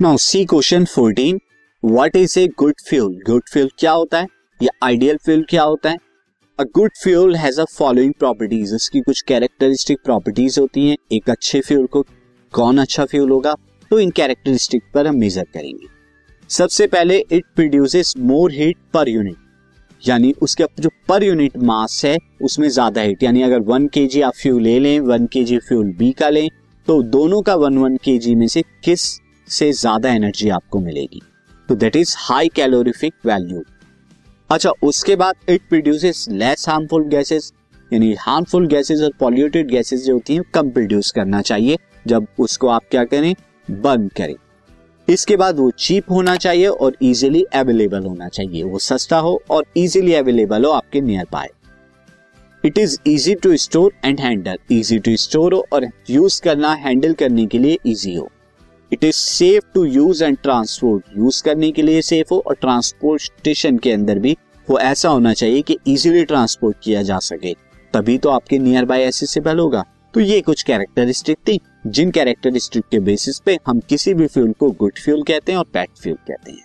Now C question 14 what is a good fuel good fuel क्या होता है? या आइडियल फ्यूल क्या होता है? A good fuel has a following properties इसकी कुछ कैरेक्टरिस्टिक प्रॉपर्टीज़ होती हैं। एक अच्छे फ्यूल को कौन अच्छा फ्यूल होगा? तो इन कैरेक्टरिस्टिक पर हम मेजर करेंगे। सबसे पहले it produces more heat per unit यानी उसके जो पर यूनिट मास है, उसमें ज़्यादा हीट यानी अगर वन के जी आप फ्यूल ले लें वन के जी फ्यूल बी का लें तो दोनों का वन वन के जी में से किस से ज़्यादा एनर्जी आपको मिलेगी। तो that is high calorific value अच्छा उसके बाद it produces less harmful gases यानी हार्मफुल गैसेस और पॉल्यूटेड गैसेस जो होती हैं कम प्रोड्यूस करना चाहिए। जब उसको आप क्या करें? बर्न करें। इसके बाद वो चीप होना चाहिए और इजीली अवेलेबल होना चाहिए। वो सस्ता हो और इजीली अवेलेबल हो आपके nearby it is easy to store and handle easy to store हो और यूज़ करना हैंडल करने के लिए इजी हो। It is safe to use and transport use करने के लिए सेफ़ हो और ट्रांसपोर्टेशन के अंदर भी वो ऐसा होना चाहिए कि इजीली ट्रांसपोर्ट किया जा सके। तभी तो आपके नियर बाय एसेसिबल होगा। तो ये कुछ कैरेक्टरिस्टिक थी। जिन कैरेक्टरिस्टिक के बेसिस पे हम किसी भी फ्यूल को गुड फ्यूल कहते हैं और बैड फ्यूल कहते हैं।